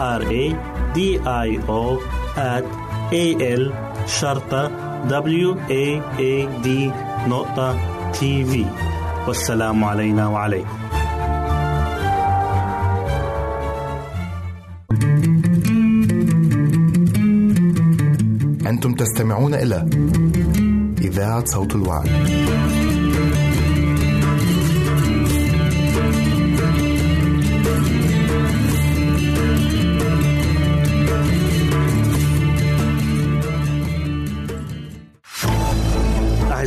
R A D I O at A L شرطة W A A D نقطة تي في والسلام علينا وعليكم أنتم تستمعون إلى إذاعة صوت الوعد.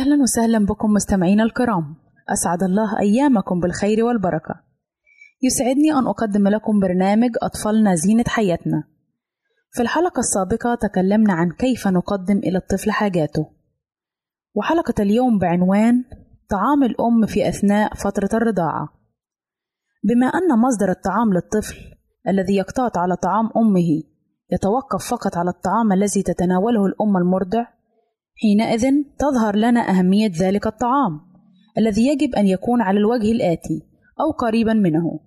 أهلا وسهلا بكم مستمعينا الكرام. أسعد الله أيامكم بالخير والبركة. يسعدني أن أقدم لكم برنامج أطفالنا زينة حياتنا. في الحلقة السابقة تكلمنا عن كيف نقدم إلى الطفل حاجاته. وحلقة اليوم بعنوان طعام الأم في أثناء فترة الرضاعة. بما أن مصدر الطعام للطفل الذي يقتات على طعام أمه يتوقف فقط على الطعام الذي تتناوله الأم المرضع حينئذ تظهر لنا أهمية ذلك الطعام الذي يجب أن يكون على الوجه الآتي أو قريبا منه.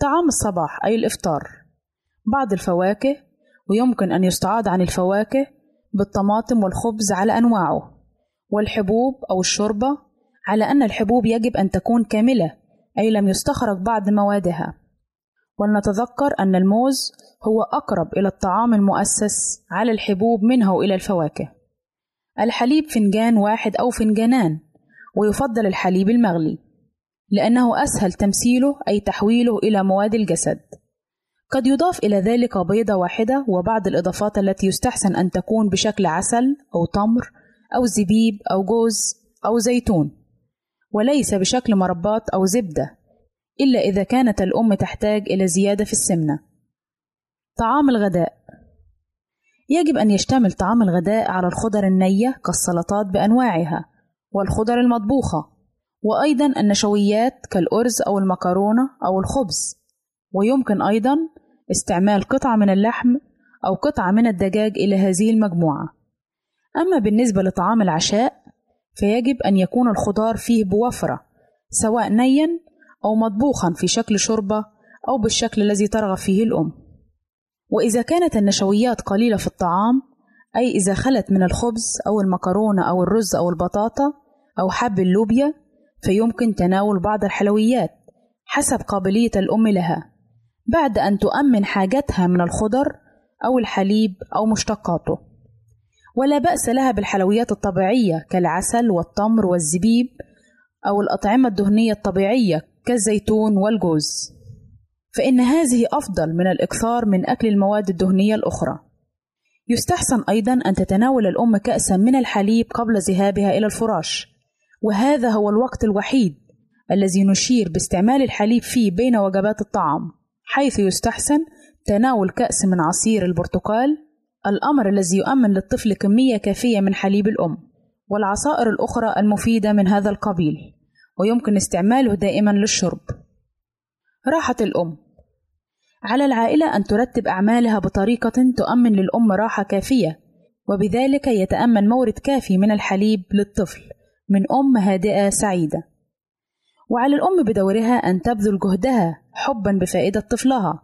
طعام الصباح أي الإفطار. بعض الفواكه ويمكن أن يستعاض عن الفواكه بالطماطم والخبز على أنواعه والحبوب أو الشوربة على أن الحبوب يجب أن تكون كاملة أي لم يستخرج بعض موادها. ولنتذكر أن الموز هو أقرب إلى الطعام المؤسس على الحبوب منه إلى الفواكه. الحليب فنجان واحد أو فنجانان ويفضل الحليب المغلي لأنه أسهل تمثيله أي تحويله إلى مواد الجسد. قد يضاف إلى ذلك بيضة واحدة وبعض الإضافات التي يستحسن أن تكون بشكل عسل أو تمر أو زبيب أو جوز أو زيتون وليس بشكل مربات أو زبدة إلا إذا كانت الأم تحتاج إلى زيادة في السمنة. طعام الغداء. يجب أن يشتمل طعام الغداء على الخضر النية كالسلطات بأنواعها والخضر المطبوخة وأيضا النشويات كالأرز أو المكرونة أو الخبز. ويمكن أيضا استعمال قطعة من اللحم أو قطعة من الدجاج إلى هذه المجموعة. أما بالنسبة لطعام العشاء فيجب أن يكون الخضار فيه بوفرة سواء نيا أو مطبوخا في شكل شوربة أو بالشكل الذي ترغب فيه الأم. وإذا كانت النشويات قليلة في الطعام أي إذا خلت من الخبز أو المكرونة أو الرز أو البطاطا أو حب اللوبيا فيمكن تناول بعض الحلويات حسب قابلية الأم لها بعد أن تؤمن حاجتها من الخضر أو الحليب أو مشتقاته. ولا بأس لها بالحلويات الطبيعية كالعسل والتمر والزبيب أو الأطعمة الدهنية الطبيعية كالزيتون والجوز. فإن هذه أفضل من الإكثار من أكل المواد الدهنية الأخرى. يستحسن أيضا أن تتناول الأم كأسا من الحليب قبل ذهابها إلى الفراش وهذا هو الوقت الوحيد الذي نشير باستعمال الحليب فيه بين وجبات الطعام حيث يستحسن تناول كأس من عصير البرتقال الأمر الذي يؤمن للطفل كمية كافية من حليب الأم والعصائر الأخرى المفيدة من هذا القبيل ويمكن استعماله دائما للشرب. راحة الأم. على العائلة أن ترتب أعمالها بطريقة تؤمن للأم راحة كافية وبذلك يتأمن مورد كافي من الحليب للطفل من أم هادئة سعيدة. وعلى الأم بدورها أن تبذل جهدها حبا بفائدة طفلها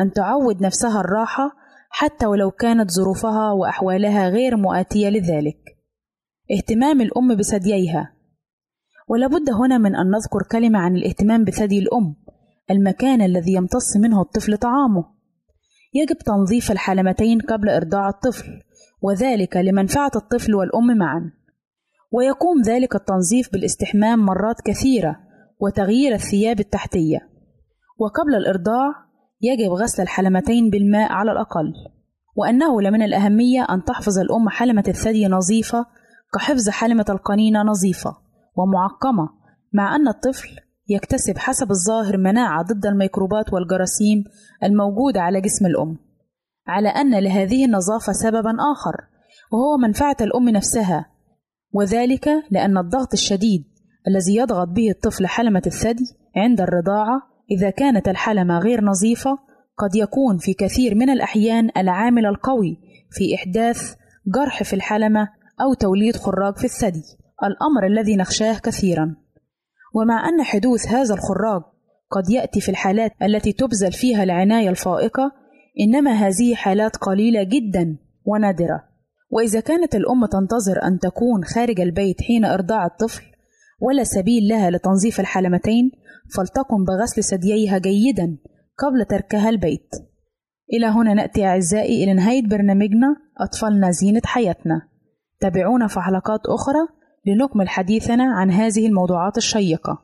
أن تعود نفسها الراحة حتى ولو كانت ظروفها وأحوالها غير مؤاتية لذلك. اهتمام الأم بثدييها. ولابد هنا من أن نذكر كلمة عن الاهتمام بثدي الأم المكان الذي يمتص منه الطفل طعامه. يجب تنظيف الحلمتين قبل إرضاع الطفل وذلك لمنفعة الطفل والأم معا. ويقوم ذلك التنظيف بالاستحمام مرات كثيرة وتغيير الثياب التحتية. وقبل الإرضاع يجب غسل الحلمتين بالماء على الأقل وأنه لمن الأهمية أن تحفظ الأم حلمة الثدي نظيفة كحفظ حلمة القنينة نظيفة ومعقمة مع أن الطفل يكتسب حسب الظاهر مناعة ضد الميكروبات والجراثيم الموجودة على جسم الأم على أن لهذه النظافة سببا آخر وهو منفعة الأم نفسها وذلك لأن الضغط الشديد الذي يضغط به الطفل حلمة الثدي عند الرضاعة إذا كانت الحلمة غير نظيفة قد يكون في كثير من الأحيان العامل القوي في إحداث جرح في الحلمة أو توليد خراج في الثدي الأمر الذي نخشاه كثيرا. ومع أن حدوث هذا الخراج قد يأتي في الحالات التي تبذل فيها العناية الفائقة إنما هذه حالات قليلة جدا ونادرة. وإذا كانت الأم تنتظر أن تكون خارج البيت حين إرضاع الطفل ولا سبيل لها لتنظيف الحلمتين فلتقم بغسل ثدييها جيدا قبل تركها البيت. إلى هنا نأتي أعزائي إلى نهاية برنامجنا أطفالنا زينة حياتنا. تابعونا في حلقات أخرى لنكمل حديثنا عن هذه الموضوعات الشيقة.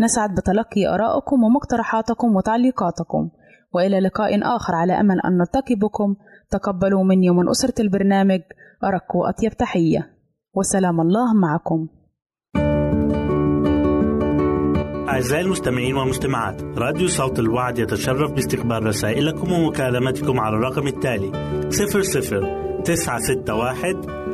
نسعد بتلقي آرائكم ومقترحاتكم وتعليقاتكم. وإلى لقاء آخر على أمل أن نلتقي بكم تقبلوا مني ومن أسرة البرنامج أرق وأطيب تحية. وسلام الله معكم. أعزائي المستمعين والمستمعات راديو صوت الوعد يتشرف باستقبال رسائلكم ومكالمتكم على الرقم التالي 00 961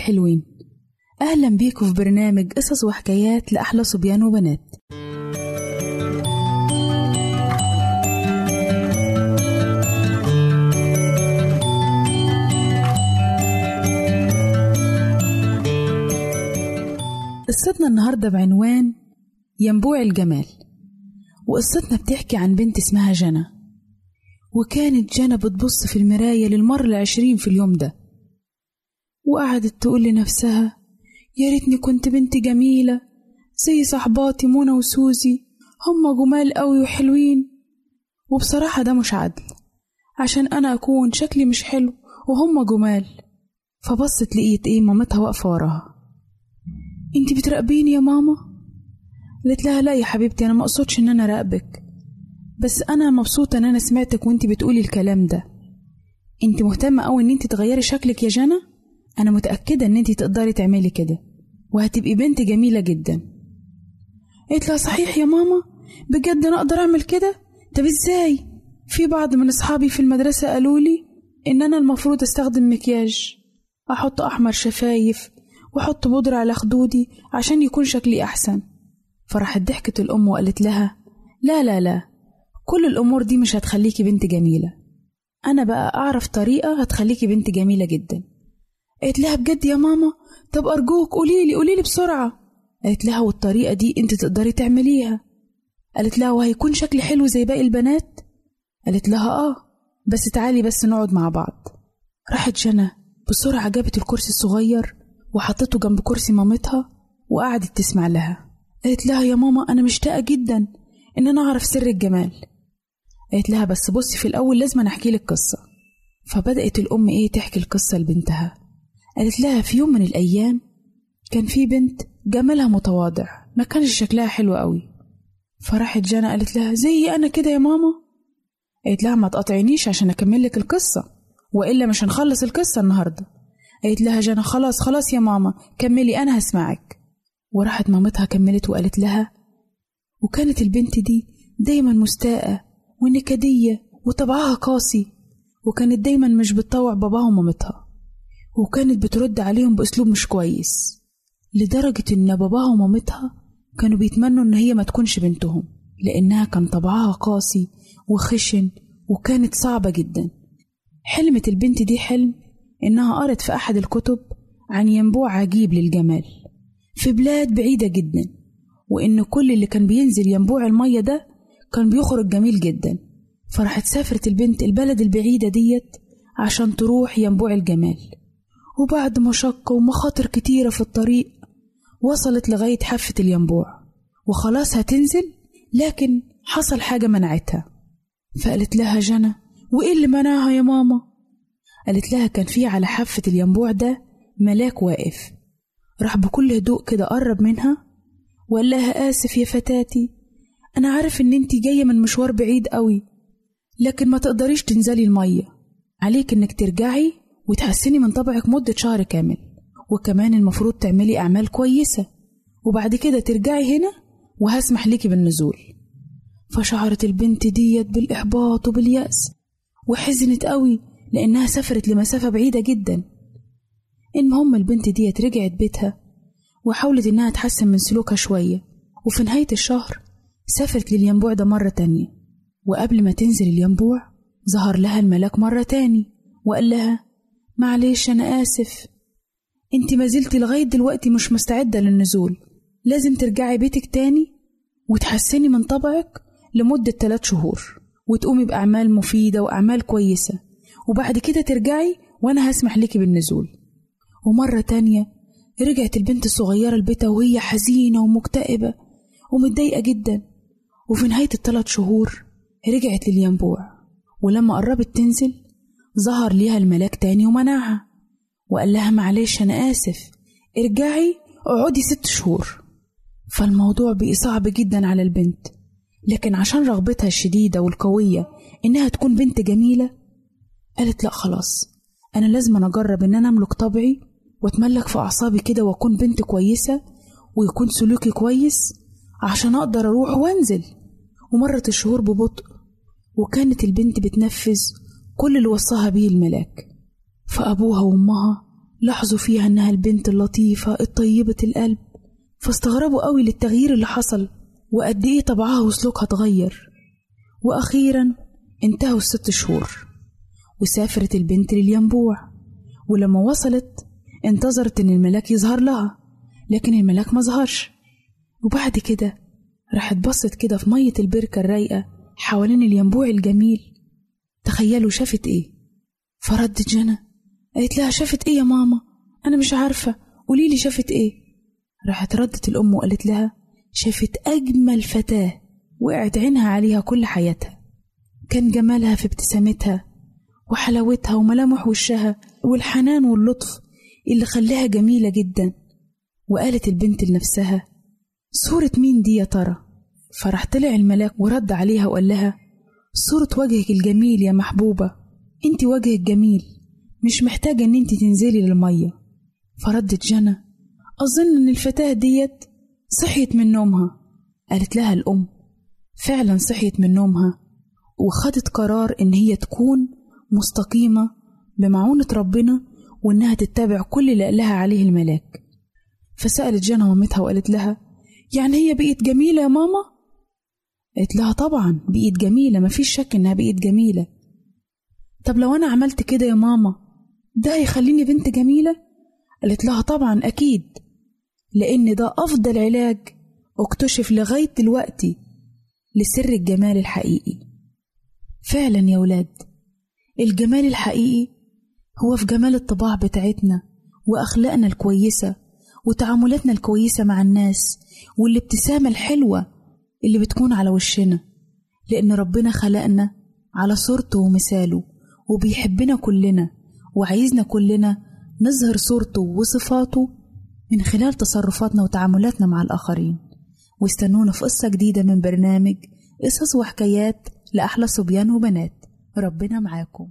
الحلوين. أهلا بيكم في برنامج قصص وحكايات لأحلى صبيان وبنات. قصتنا النهاردة بعنوان ينبوع الجمال. وقصتنا بتحكي عن بنت اسمها جنى. وكانت جنى بتبص في المراية للمرة العشرين في اليوم ده. وقعدت تقول لنفسها يا ريتني كنت بنت جميلة زي صحباتي منى وسوزي هما جمال قوي وحلوين. وبصراحة ده مش عدل عشان أنا أكون شكلي مش حلو وهما جمال. فبصت لقيت إيه مامتها واقفة وراها. انتي بتراقبيني يا ماما؟ قالت لها لا يا حبيبتي أنا مقصودش إن أنا راقبك بس أنا مبسوطة إن أنا سمعتك وأنتي بتقولي الكلام ده. انتي مهتمة أوي إن انتي تغيري شكلك يا جنى؟ أنا متأكدة إن أنتي تقدري تعملي كده وهتبقي بنت جميلة جدا. قالت لها صحيح يا ماما بجد أنا أقدر أعمل كده؟ طب إزاي؟ في بعض من أصحابي في المدرسة قالولي إن أنا المفروض أستخدم مكياج أحط أحمر شفايف وأحط بودرة على خدودي عشان يكون شكلي أحسن. فراحت ضحكت الأم وقالت لها لا لا لا كل الأمور دي مش هتخليكي بنت جميلة. أنا بقى أعرف طريقة هتخليكي بنت جميلة جدا. قالت لها بجد يا ماما؟ طب أرجوك قوليلي قوليلي بسرعة. قالت لها والطريقة دي انت تقدري تعمليها. قالت لها وهيكون شكلي حلو زي باقي البنات؟ قالت لها آه بس تعالي بس نقعد مع بعض. راحت جنى بسرعة جابت الكرسي الصغير وحطته جنب كرسي مامتها وقعدت تسمع لها. قالت لها يا ماما أنا مشتاقة جدا إن أنا أعرف سر الجمال. قالت لها بس بصي في الأول لازم أحكي لك قصة. فبدأت الأم إيه تحكي القصة لبنتها. قالت لها في يوم من الأيام كان في بنت جمالها متواضع ما كانش شكلها حلو قوي فراحت جانا قالت لها زي أنا كده يا ماما؟ قالت لها ما تقاطعينيش عشان أكمل لك القصة وإلا مش هنخلص القصة النهاردة. قالت لها جانا خلاص خلاص يا ماما كملي أنا هسمعك. وراحت مامتها كملت وقالت لها وكانت البنت دي دايما مستاءة ونكدية وطبعها قاسي وكانت دايما مش بتطوع باباها ومامتها. وكانت بترد عليهم بأسلوب مش كويس لدرجة إن باباها ومامتها كانوا بيتمنوا إن هي ما تكونش بنتهم لأنها كان طبعها قاسي وخشن وكانت صعبة جدا. حلمت البنت دي حلم إنها قرت في أحد الكتب عن ينبوع عجيب للجمال في بلاد بعيدة جدا وإن كل اللي كان بينزل ينبوع المية ده كان بيخرج جميل جدا. فراحت سافرت البنت البلد البعيدة ديت عشان تروح ينبوع الجمال. وبعد مشقة ومخاطر كتيرة في الطريق وصلت لغاية حافة الينبوع وخلاص هتنزل لكن حصل حاجة منعتها فقالت لها جنى وإيه اللي منعها يا ماما؟ قالت لها كان في على حافة الينبوع ده ملاك واقف راح بكل هدوء كده قرب منها وقال لها آسف يا فتاتي أنا عارف إن أنتي جاية من مشوار بعيد قوي لكن ما تقدريش تنزلي المية عليك إنك ترجعي وتحسني من طبعك مدة شهر كامل وكمان المفروض تعملي أعمال كويسة. وبعد كده ترجعي هنا وهسمح ليكي بالنزول. فشعرت البنت ديت بالإحباط وباليأس وحزنت قوي لأنها سافرت لمسافة بعيدة جدا. المهم البنت ديت رجعت بيتها وحاولت إنها تحسن من سلوكها شوية وفي نهاية الشهر سافرت للينبوع ده مرة تانية. وقبل ما تنزل الينبوع ظهر لها الملاك مرة تاني وقال لها معلش أنا آسف. انت ما زلتي لغاية دلوقتي مش مستعدة للنزول. لازم ترجعي بيتك تاني وتحسني من طبعك لمدة ثلاث شهور وتقومي بأعمال مفيدة وأعمال كويسة. وبعد كده ترجعي وأنا هسمح ليكي بالنزول. ومرة تانية رجعت البنت الصغيرة لبيتها وهي حزينة ومكتئبة ومتضايقة جدا. وفي نهاية الثلاث شهور رجعت للينبوع. ولما قربت تنزل ظهر ليها الملاك تاني ومنعها. وقال لها معلش أنا آسف. ارجعي اقعدي ست شهور. فالموضوع بقي صعب جدا على البنت. لكن عشان رغبتها الشديدة والقوية إنها تكون بنت جميلة قالت لأ خلاص. أنا لازم أجرب إن أنا أملك طبعي وأتملك في أعصابي كده وأكون بنت كويسة ويكون سلوكي كويس عشان أقدر أروح وأنزل. ومرت الشهور ببطء وكانت البنت بتنفذ كل اللي وصاها بيه الملاك فأبوها وأمها لاحظوا فيها إنها البنت اللطيفة الطيبة القلب فاستغربوا قوي للتغيير اللي حصل وقد إيه طبعها وسلوكها اتغير. وأخيرا انتهوا الست شهور وسافرت البنت للينبوع ولما وصلت انتظرت إن الملاك يظهر لها لكن الملاك ما ظهرش. وبعد كده راحت بصت كده في مية البركة الرايقة حوالين الينبوع الجميل. تخيلوا شافت إيه؟ فردت جنى قالت لها شافت إيه يا ماما؟ أنا مش عارفة. قوليلي شافت إيه؟ راحت ردت الأم وقالت لها شافت أجمل فتاة وقعت عينها عليها كل حياتها. كان جمالها في ابتسامتها وحلاوتها وملامح وشها والحنان واللطف اللي خلاها جميلة جدا. وقالت البنت لنفسها صورة مين دي يا ترى؟ فراح طلع الملاك ورد عليها وقال لها صورة وجهك الجميل يا محبوبة. انت وجهك جميل. مش محتاجة ان انت تنزلي للمية. فردت جنى. أظن إن الفتاة ديت صحيت من نومها. قالت لها الأم. فعلا صحيت من نومها. وخدت قرار إن هي تكون مستقيمة بمعونة ربنا وإنها تتبع كل اللي قالها عليه الملاك. فسألت جنى مامتها وقالت لها يعني هي بقيت جميلة يا ماما؟ قالت لها طبعا بقيت جميلة مفيش شك إنها بقيت جميلة. طب لو أنا عملت كده يا ماما ده هيخليني بنت جميلة؟ قالت لها طبعا أكيد. لأن ده أفضل علاج أكتشف لغاية دلوقتي لسر الجمال الحقيقي. فعلا يا ولاد الجمال الحقيقي هو في جمال الطباع بتاعتنا وأخلاقنا الكويسة وتعاملاتنا الكويسة مع الناس والابتسامة الحلوة اللي بتكون على وشنا لأن ربنا خلقنا على صورته ومثاله وبيحبنا كلنا وعايزنا كلنا نظهر صورته وصفاته من خلال تصرفاتنا وتعاملاتنا مع الآخرين. واستنونا في قصة جديدة من برنامج قصص وحكايات لأحلى صبيان وبنات. ربنا معاكم.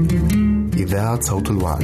إذاعة صوت الوعد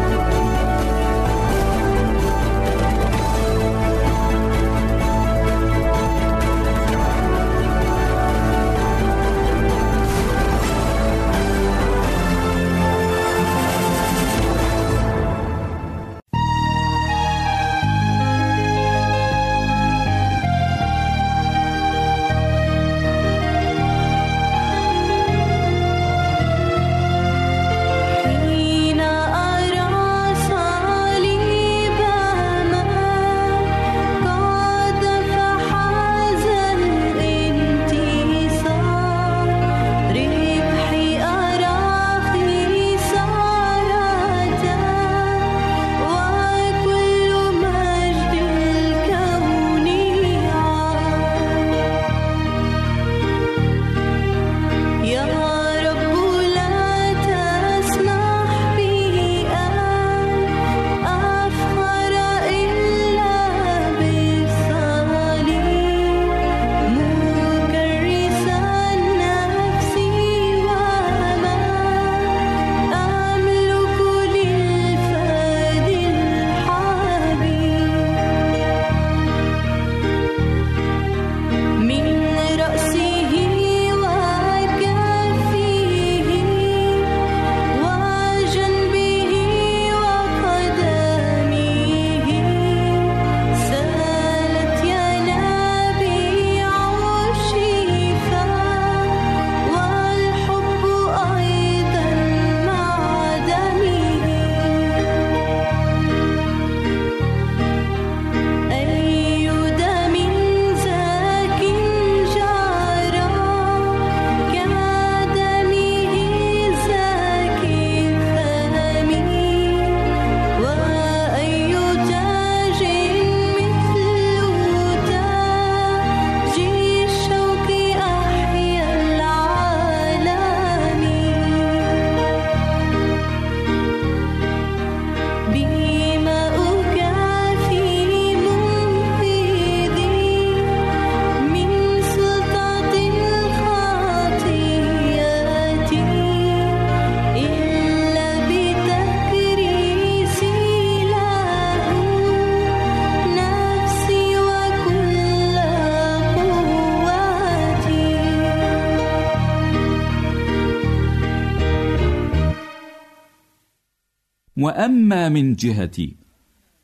وأما من جهتي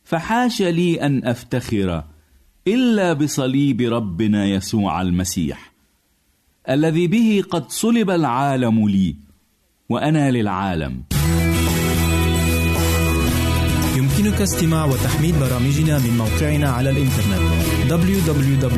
فحاش لي أن أفتخر إلا بصليب ربنا يسوع المسيح الذي به قد صلب العالم لي وأنا للعالم. يمكنك استماع وتحميل برامجنا من موقعنا على الإنترنت www.awr.org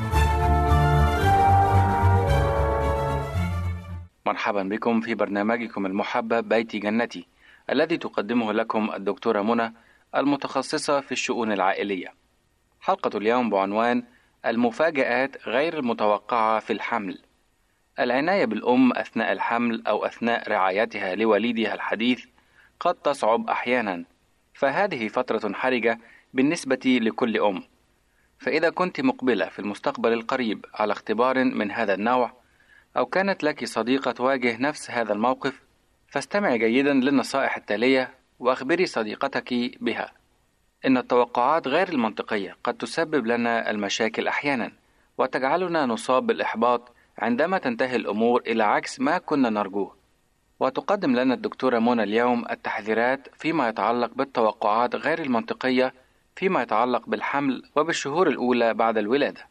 مرحبا بكم في برنامجكم المحبب بيتي جنتي الذي تقدمه لكم الدكتورة منى المتخصصة في الشؤون العائلية. حلقة اليوم بعنوان المفاجآت غير المتوقعة في الحمل. العناية بالأم أثناء الحمل أو أثناء رعايتها لوليدها الحديث قد تصعب أحيانا، فهذه فترة حرجة بالنسبة لكل أم. فإذا كنت مقبلة في المستقبل القريب على اختبار من هذا النوع، أو كانت لك صديقة تواجه نفس هذا الموقف فاستمعي جيدا للنصائح التالية وأخبري صديقتك بها. إن التوقعات غير المنطقية قد تسبب لنا المشاكل أحيانا وتجعلنا نصاب بالإحباط عندما تنتهي الأمور إلى عكس ما كنا نرجوه. وتقدم لنا الدكتورة منى اليوم التحذيرات فيما يتعلق بالتوقعات غير المنطقية فيما يتعلق بالحمل وبالشهور الأولى بعد الولادة.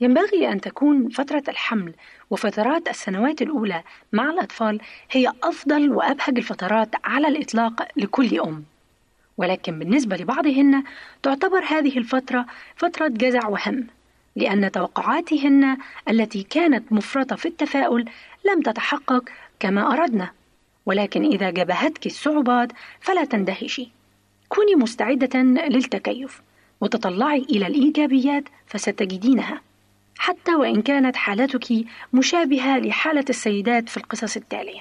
ينبغي أن تكون فترة الحمل وفترات السنوات الأولى مع الأطفال هي أفضل وأبهج الفترات على الإطلاق لكل أم. ولكن بالنسبة لبعضهن تعتبر هذه الفترة فترة جزع وهم لأن توقعاتهن التي كانت مفرطة في التفاؤل لم تتحقق كما أردنا. ولكن إذا جابهتك الصعوبات فلا تندهشي. كوني مستعدة للتكيف وتطلعي إلى الإيجابيات فستجدينها. حتى وإن كانت حالتك مشابهة لحالة السيدات في القصص التالية.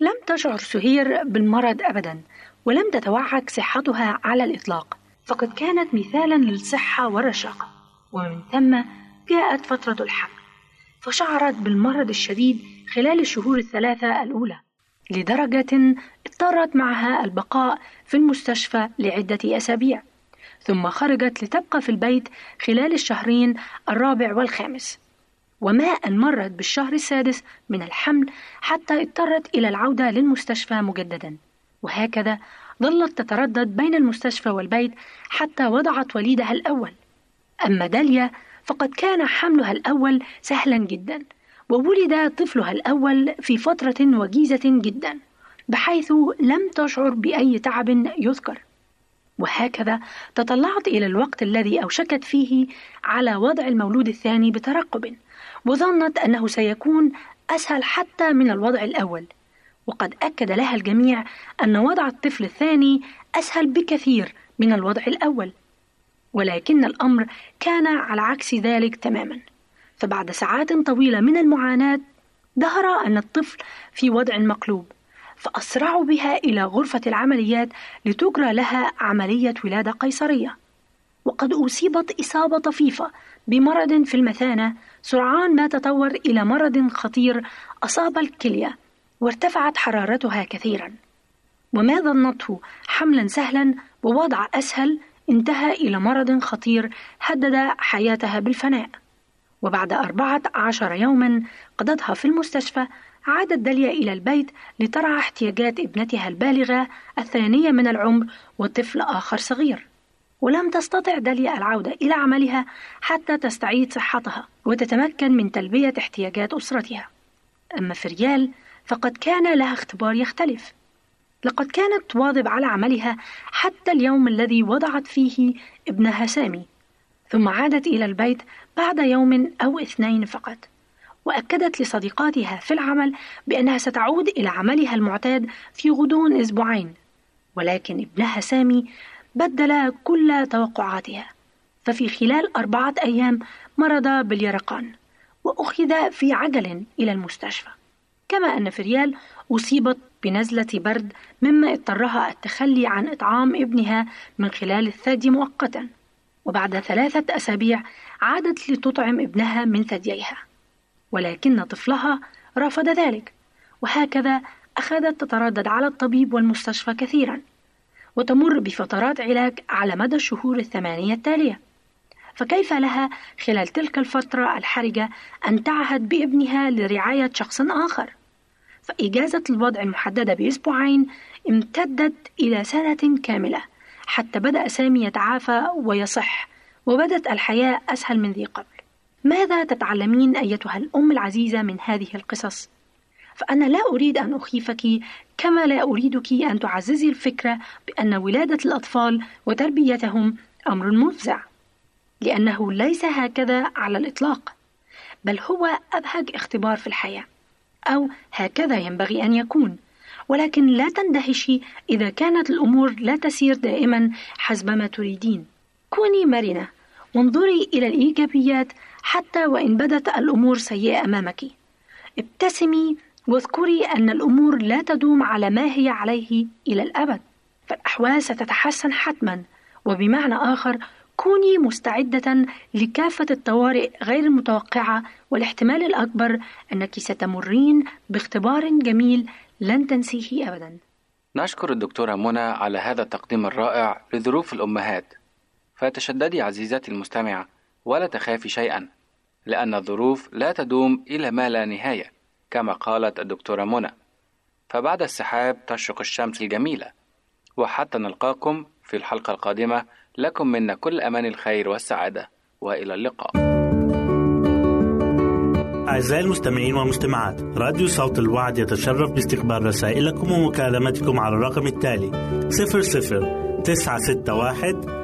لم تشعر سهير بالمرض أبدا، ولم تتوعك صحتها على الإطلاق، فقد كانت مثالا للصحة والرشاقة، ومن ثم جاءت فترة الحمل، فشعرت بالمرض الشديد خلال الشهور الثلاثة الأولى، لدرجة اضطرت معها البقاء في المستشفى لعدة أسابيع. ثم خرجت لتبقى في البيت خلال الشهرين الرابع والخامس. وما أن مرت بالشهر السادس من الحمل حتى اضطرت إلى العودة للمستشفى مجددا. وهكذا ظلت تتردد بين المستشفى والبيت حتى وضعت وليدها الأول. أما داليا فقد كان حملها الأول سهلا جدا وولد طفلها الأول في فترة وجيزة جدا بحيث لم تشعر بأي تعب يذكر. وهكذا تطلعت إلى الوقت الذي أوشكت فيه على وضع المولود الثاني بترقب وظنت أنه سيكون أسهل حتى من الوضع الأول. وقد أكد لها الجميع أن وضع الطفل الثاني أسهل بكثير من الوضع الأول. ولكن الأمر كان على عكس ذلك تماما. فبعد ساعات طويلة من المعاناة ظهر أن الطفل في وضع مقلوب. فأسرعوا بها إلى غرفة العمليات لتجرى لها عملية ولادة قيصرية. وقد أصيبت إصابة طفيفة بمرض في المثانة. سرعان ما تطور إلى مرض خطير أصاب الكلية وارتفعت حرارتها كثيرا. وما ظنته حملا سهلا ووضع أسهل انتهى إلى مرض خطير هدد حياتها بالفناء. وبعد أربعة عشر يوما قضتها في المستشفى عادت داليا إلى البيت لترعى احتياجات ابنتها البالغة الثانية من العمر وطفل آخر صغير. ولم تستطع داليا العودة إلى عملها حتى تستعيد صحتها وتتمكن من تلبية احتياجات أسرتها. أما في ريال فقد كان لها اختبار يختلف. لقد كانت تواظب على عملها حتى اليوم الذي وضعت فيه ابنها سامي ثم عادت إلى البيت بعد يوم أو اثنين فقط. وأكدت لصديقاتها في العمل بأنها ستعود إلى عملها المعتاد في غضون أسبوعين ولكن ابنها سامي بدل كل توقعاتها. ففي خلال أربعة أيام مرض باليرقان وأخذ في عجل إلى المستشفى. كما أن فريال أصيبت بنزلة برد مما اضطرها التخلي عن إطعام ابنها من خلال الثدي مؤقتا. وبعد ثلاثة أسابيع عادت لتطعم ابنها من ثدييها. ولكن طفلها رفض ذلك. وهكذا أخذت تتردد على الطبيب والمستشفى كثيرا وتمر بفترات علاج على مدى الشهور الثمانية التالية. فكيف لها خلال تلك الفترة الحرجة أن تعهد بابنها لرعاية شخص آخر؟ فإجازة الوضع المحددة بأسبوعين امتدت إلى سنة كاملة حتى بدأ سامي يتعافى ويصح وبدت الحياة أسهل من ذي قبل. ماذا تتعلمين أيتها الأم العزيزة من هذه القصص؟ فأنا لا أريد أن أخيفك كما لا أريدك أن تعززي الفكرة بأن ولادة الأطفال وتربيتهم أمر مفزع لأنه ليس هكذا على الإطلاق بل هو أبهج اختبار في الحياة أو هكذا ينبغي أن يكون. ولكن لا تندهشي إذا كانت الأمور لا تسير دائما حسب ما تريدين. كوني مرنة. وانظري إلى الإيجابيات حتى وإن بدت الأمور سيئة أمامك. ابتسمي واذكري أن الأمور لا تدوم على ما هي عليه إلى الأبد فالأحوال ستتحسن حتما. وبمعنى آخر كوني مستعدة لكافة الطوارئ غير المتوقعة والاحتمال الأكبر أنك ستمرين باختبار جميل لن تنسيه أبدا. نشكر الدكتورة منى على هذا التقديم الرائع لظروف الأمهات. فتشددي عزيزتي المستمعة ولا تخافي شيئا لأن الظروف لا تدوم إلى ما لا نهاية كما قالت الدكتورة منى. فبعد السحاب تشرق الشمس الجميلة وحتى نلقاكم في الحلقة القادمة. لكم منا كل أمان الخير والسعادة وإلى اللقاء. أعزائي المستمعين والمستمعات راديو صوت الوعد يتشرف باستقبال رسائلكم ومكالمتكم على الرقم التالي 00 961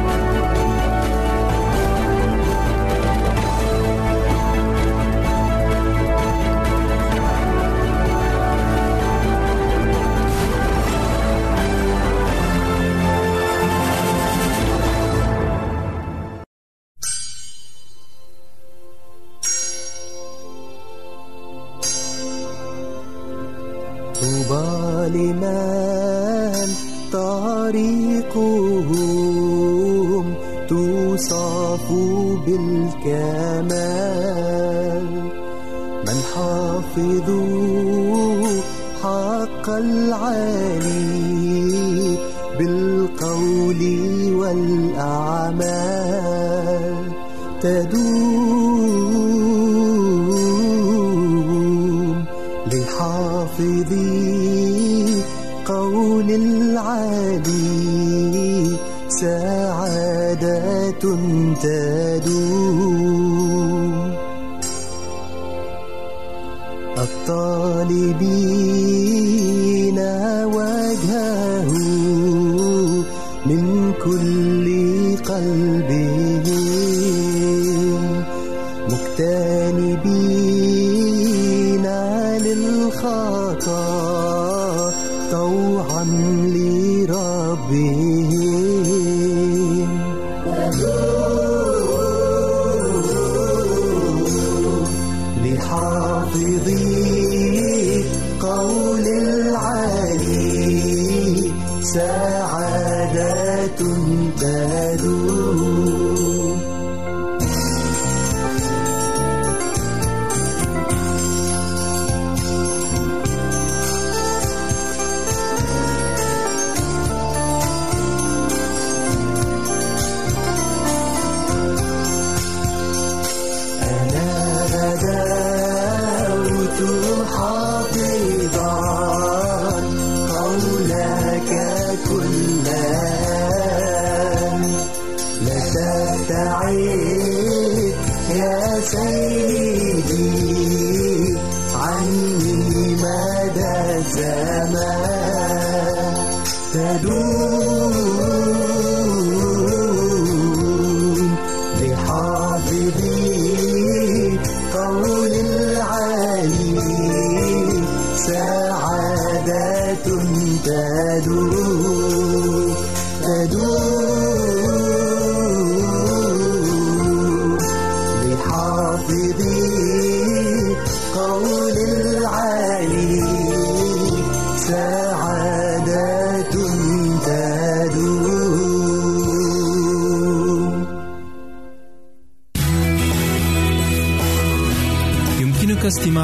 الطالبين وجهه من كل قلبهم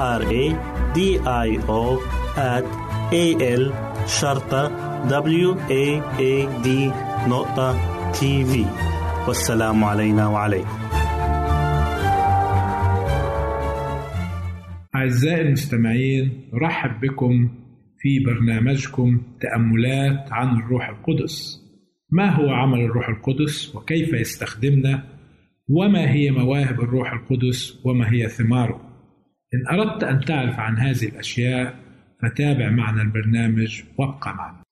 R A D I O A L شرطة W A A D نقطة تي في والسلام علينا وعليكم. أعزائي المستمعين نرحب بكم في برنامجكم تأملات عن الروح القدس. ما هو عمل الروح القدس وكيف يستخدمنا؟ وما هي مواهب الروح القدس؟ وما هي ثماره؟ إن أردت أن تعرف عن هذه الأشياء فتابع معنا البرنامج وابقى معنا.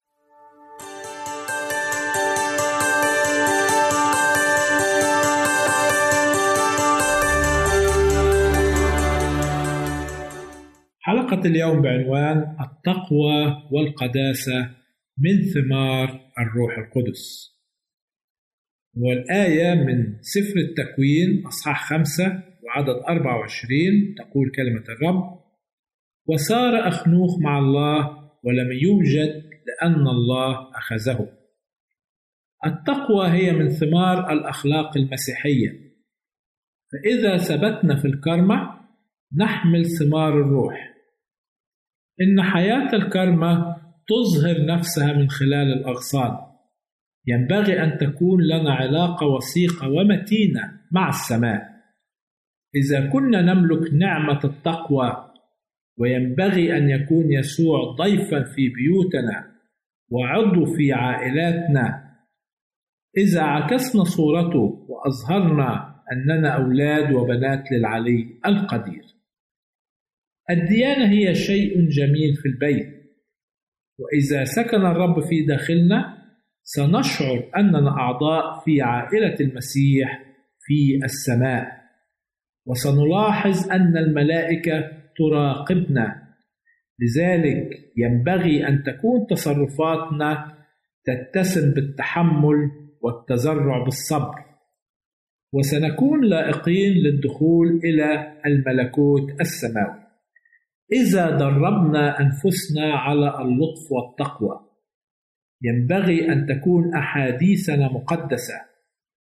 حلقة اليوم بعنوان التقوى والقداسة من ثمار الروح القدس. والآية من سفر التكوين أصحاح خمسة وعدد 24 تقول كلمة الرب وسار أخنوخ مع الله ولم يوجد لأن الله أخذه. التقوى هي من ثمار الأخلاق المسيحية. فإذا ثبتنا في الكرمة نحمل ثمار الروح. إن حياة الكرمة تظهر نفسها من خلال الأغصان. ينبغي أن تكون لنا علاقة وثيقة ومتينة مع السماء. إذا كنا نملك نعمة التقوى وينبغي أن يكون يسوع ضيفا في بيوتنا وعضو في عائلاتنا. إذا عكسنا صورته وأظهرنا أننا أولاد وبنات للعلي القدير. الديانة هي شيء جميل في البيت وإذا سكن الرب في داخلنا سنشعر أننا أعضاء في عائلة المسيح في السماء. وسنلاحظ أن الملائكة تراقبنا. لذلك ينبغي أن تكون تصرفاتنا تتسم بالتحمل والتزرع بالصبر. وسنكون لائقين للدخول إلى الملكوت السماوي. إذا دربنا أنفسنا على اللطف والتقوى ينبغي أن تكون أحاديثنا مقدسة.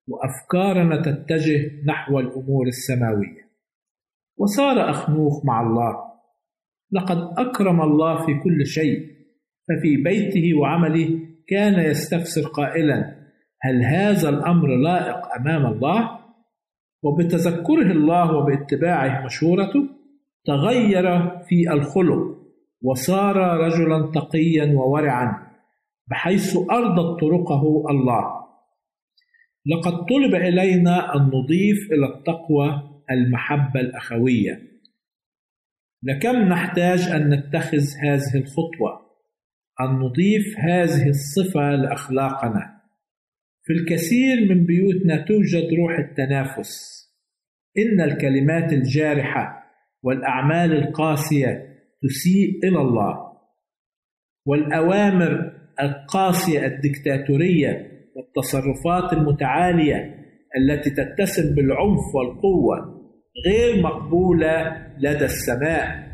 وأفكارنا تتجه نحو الأمور السماوية وصار أخنوخ مع الله لقد أكرم الله في كل شيء ففي بيته وعمله كان يستفسر قائلا هل هذا الأمر لائق أمام الله؟ وبتذكره الله وباتباعه مشورته تغير في الخلق وصار رجلا تقيا وورعا بحيث أرضت طرقه الله لقد طلب إلينا أن نضيف إلى التقوى المحبة الأخوية. لكم نحتاج أن نتخذ هذه الخطوة أن نضيف هذه الصفة لأخلاقنا. في الكثير من بيوتنا توجد روح التنافس. إن الكلمات الجارحة والأعمال القاسية تسيء إلى الله والأوامر القاسية الدكتاتورية والتصرفات المتعالية التي تتسم بالعنف والقوة غير مقبولة لدى السماء.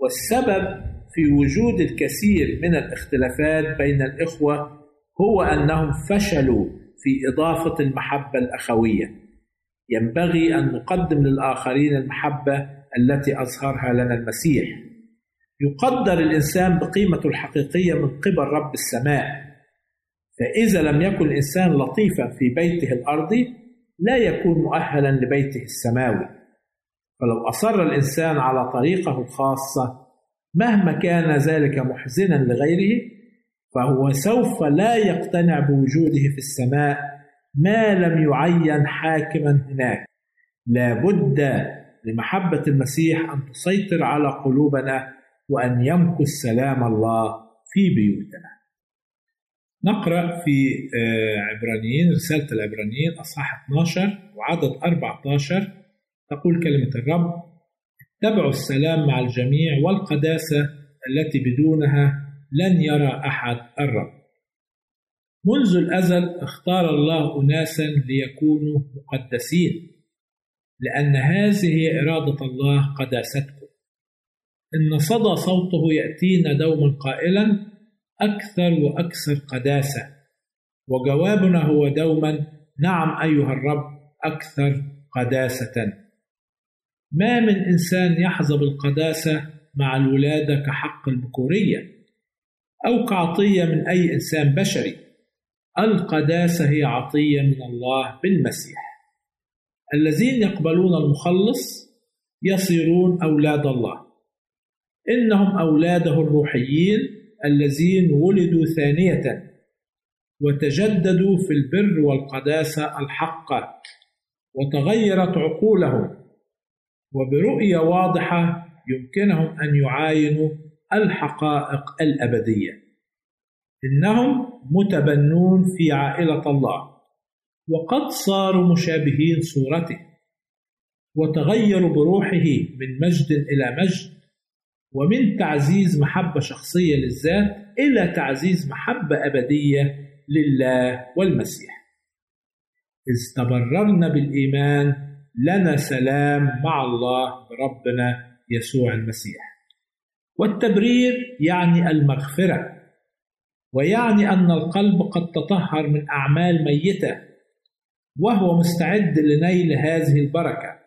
والسبب في وجود الكثير من الاختلافات بين الإخوة هو أنهم فشلوا في إضافة المحبة الأخوية. ينبغي أن نقدم للآخرين المحبة التي أظهرها لنا المسيح. يقدر الإنسان بقيمته الحقيقية من قبل رب السماء. فإذا لم يكن الإنسان لطيفا في بيته الأرضي لا يكون مؤهلا لبيته السماوي. فلو أصر الإنسان على طريقه الخاصة مهما كان ذلك محزنا لغيره فهو سوف لا يقتنع بوجوده في السماء ما لم يعين حاكما هناك. لا بد لمحبة المسيح أن تسيطر على قلوبنا وأن يمكث سلام الله في بيوتنا. نقرأ في آه، عبرانيين رسالة العبرانيين أصحاح 12 وعدد 14 تقول كلمة الرب اتبعوا السلام مع الجميع والقداسة التي بدونها لن يرى أحد الرب. منذ الأزل اختار الله أناسا ليكونوا مقدسين لأن هذه إرادة الله قداستكم. إن صدى صوته يأتينا دوما قائلا أكثر وأكثر قداسة. وجوابنا هو دوما نعم أيها الرب أكثر قداسة. ما من إنسان يحظى بالقداسة مع الولادة كحق البكورية أو كعطية من أي إنسان بشري. القداسة هي عطية من الله بالمسيح. الذين يقبلون المخلص يصيرون أولاد الله. إنهم أولاده الروحيين الذين ولدوا ثانية وتجددوا في البر والقداسة الحقة وتغيرت عقولهم وبرؤية واضحة يمكنهم أن يعاينوا الحقائق الأبدية. إنهم متبنون في عائلة الله وقد صاروا مشابهين صورته وتغيروا بروحه من مجد إلى مجد ومن تعزيز محبة شخصية للذات إلى تعزيز محبة أبدية لله والمسيح. إذ تبررنا بالإيمان لنا سلام مع الله بربنا يسوع المسيح. والتبرير يعني المغفرة ويعني أن القلب قد تطهر من أعمال ميتة وهو مستعد لنيل هذه البركة.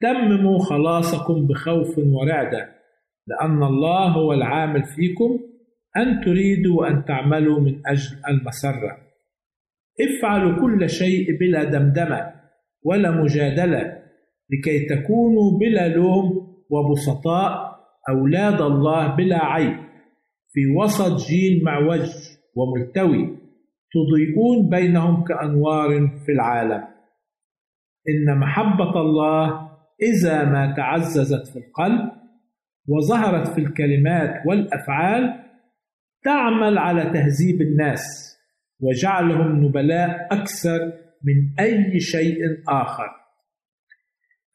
تمموا خلاصكم بخوف ورعدة. لأن الله هو العامل فيكم أن تريدوا وأن تعملوا من أجل المسرة. افعلوا كل شيء بلا دمدمة ولا مجادلة لكي تكونوا بلا لوم وبسطاء أولاد الله بلا عيب في وسط جيل معوج وملتوي تضيئون بينهم كأنوار في العالم. إن محبة الله إذا ما تعززت في القلب وظهرت في الكلمات والأفعال تعمل على تهذيب الناس وجعلهم نبلاء أكثر من أي شيء آخر.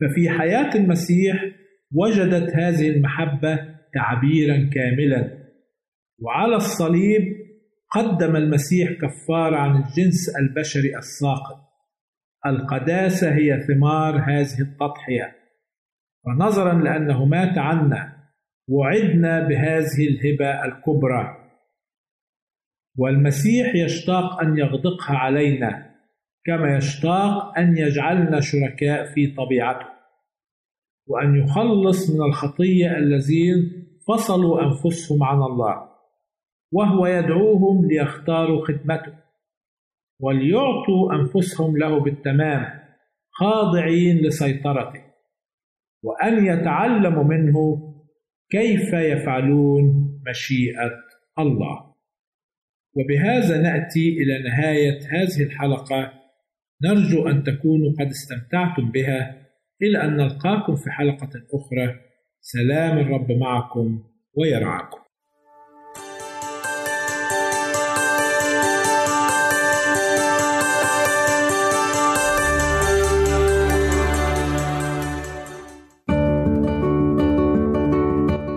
ففي حياة المسيح وجدت هذه المحبة تعبيرا كاملا. وعلى الصليب قدم المسيح كفاره عن الجنس البشري الساقط. القداسة هي ثمار هذه التضحية. فنظرا لأنه مات عنا وعدنا بهذه الهبة الكبرى. والمسيح يشتاق أن يغدقها علينا كما يشتاق أن يجعلنا شركاء في طبيعته وأن يخلص من الخطية الذين فصلوا أنفسهم عن الله وهو يدعوهم ليختاروا خدمته وليعطوا أنفسهم له بالتمام خاضعين لسيطرته وأن يتعلموا منه كيف يفعلون مشيئة الله؟ وبهذا نأتي إلى نهاية هذه الحلقة. نرجو أن تكونوا قد استمتعتم بها. إلى أن نلقاكم في حلقة أخرى. سلام الرب معكم ويرعاكم.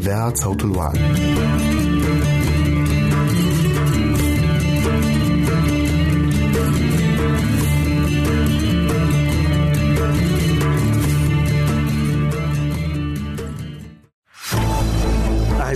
إذاعة صوت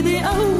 the ocean.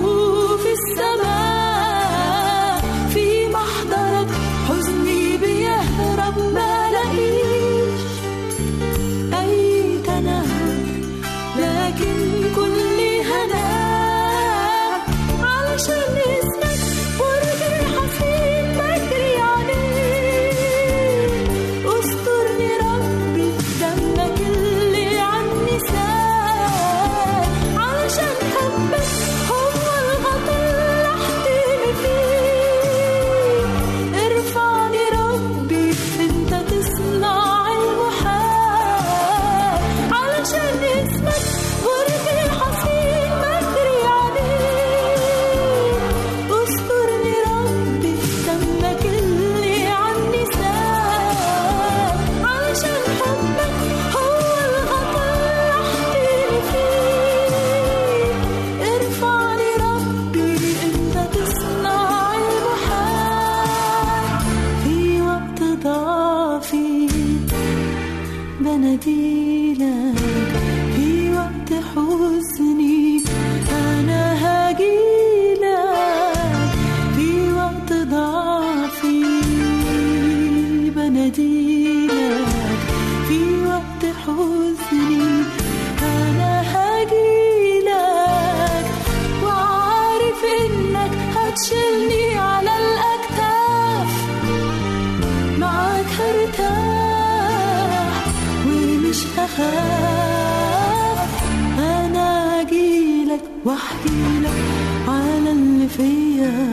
飞呀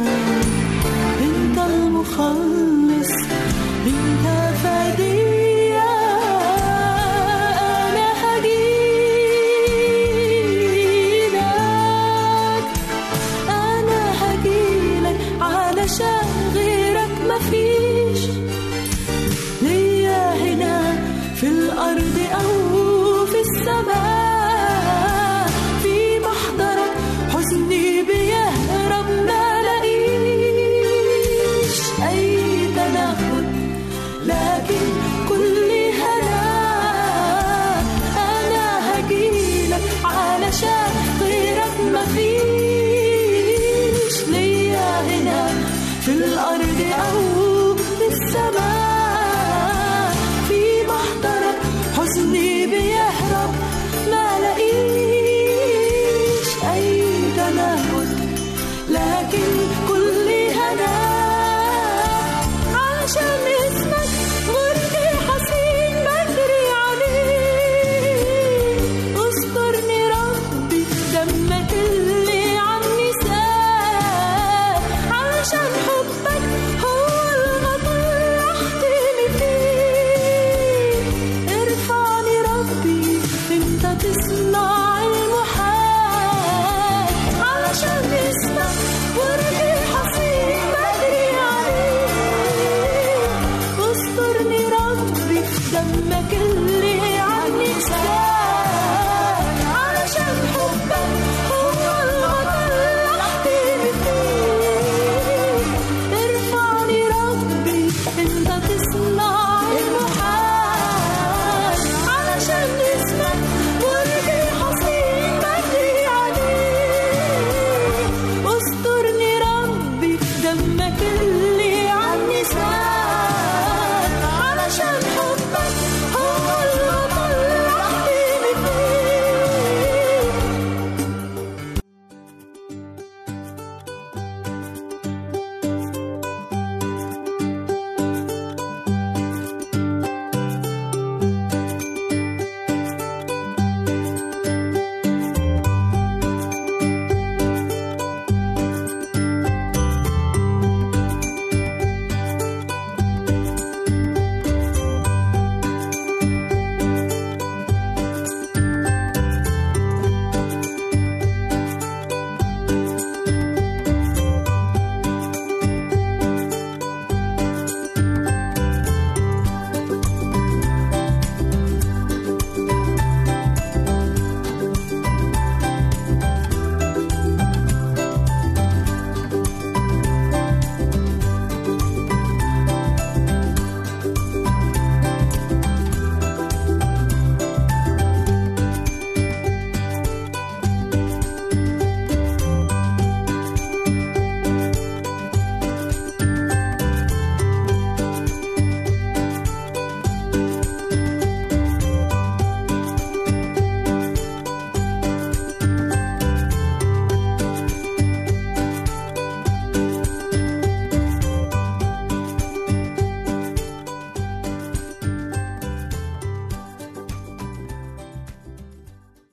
this love.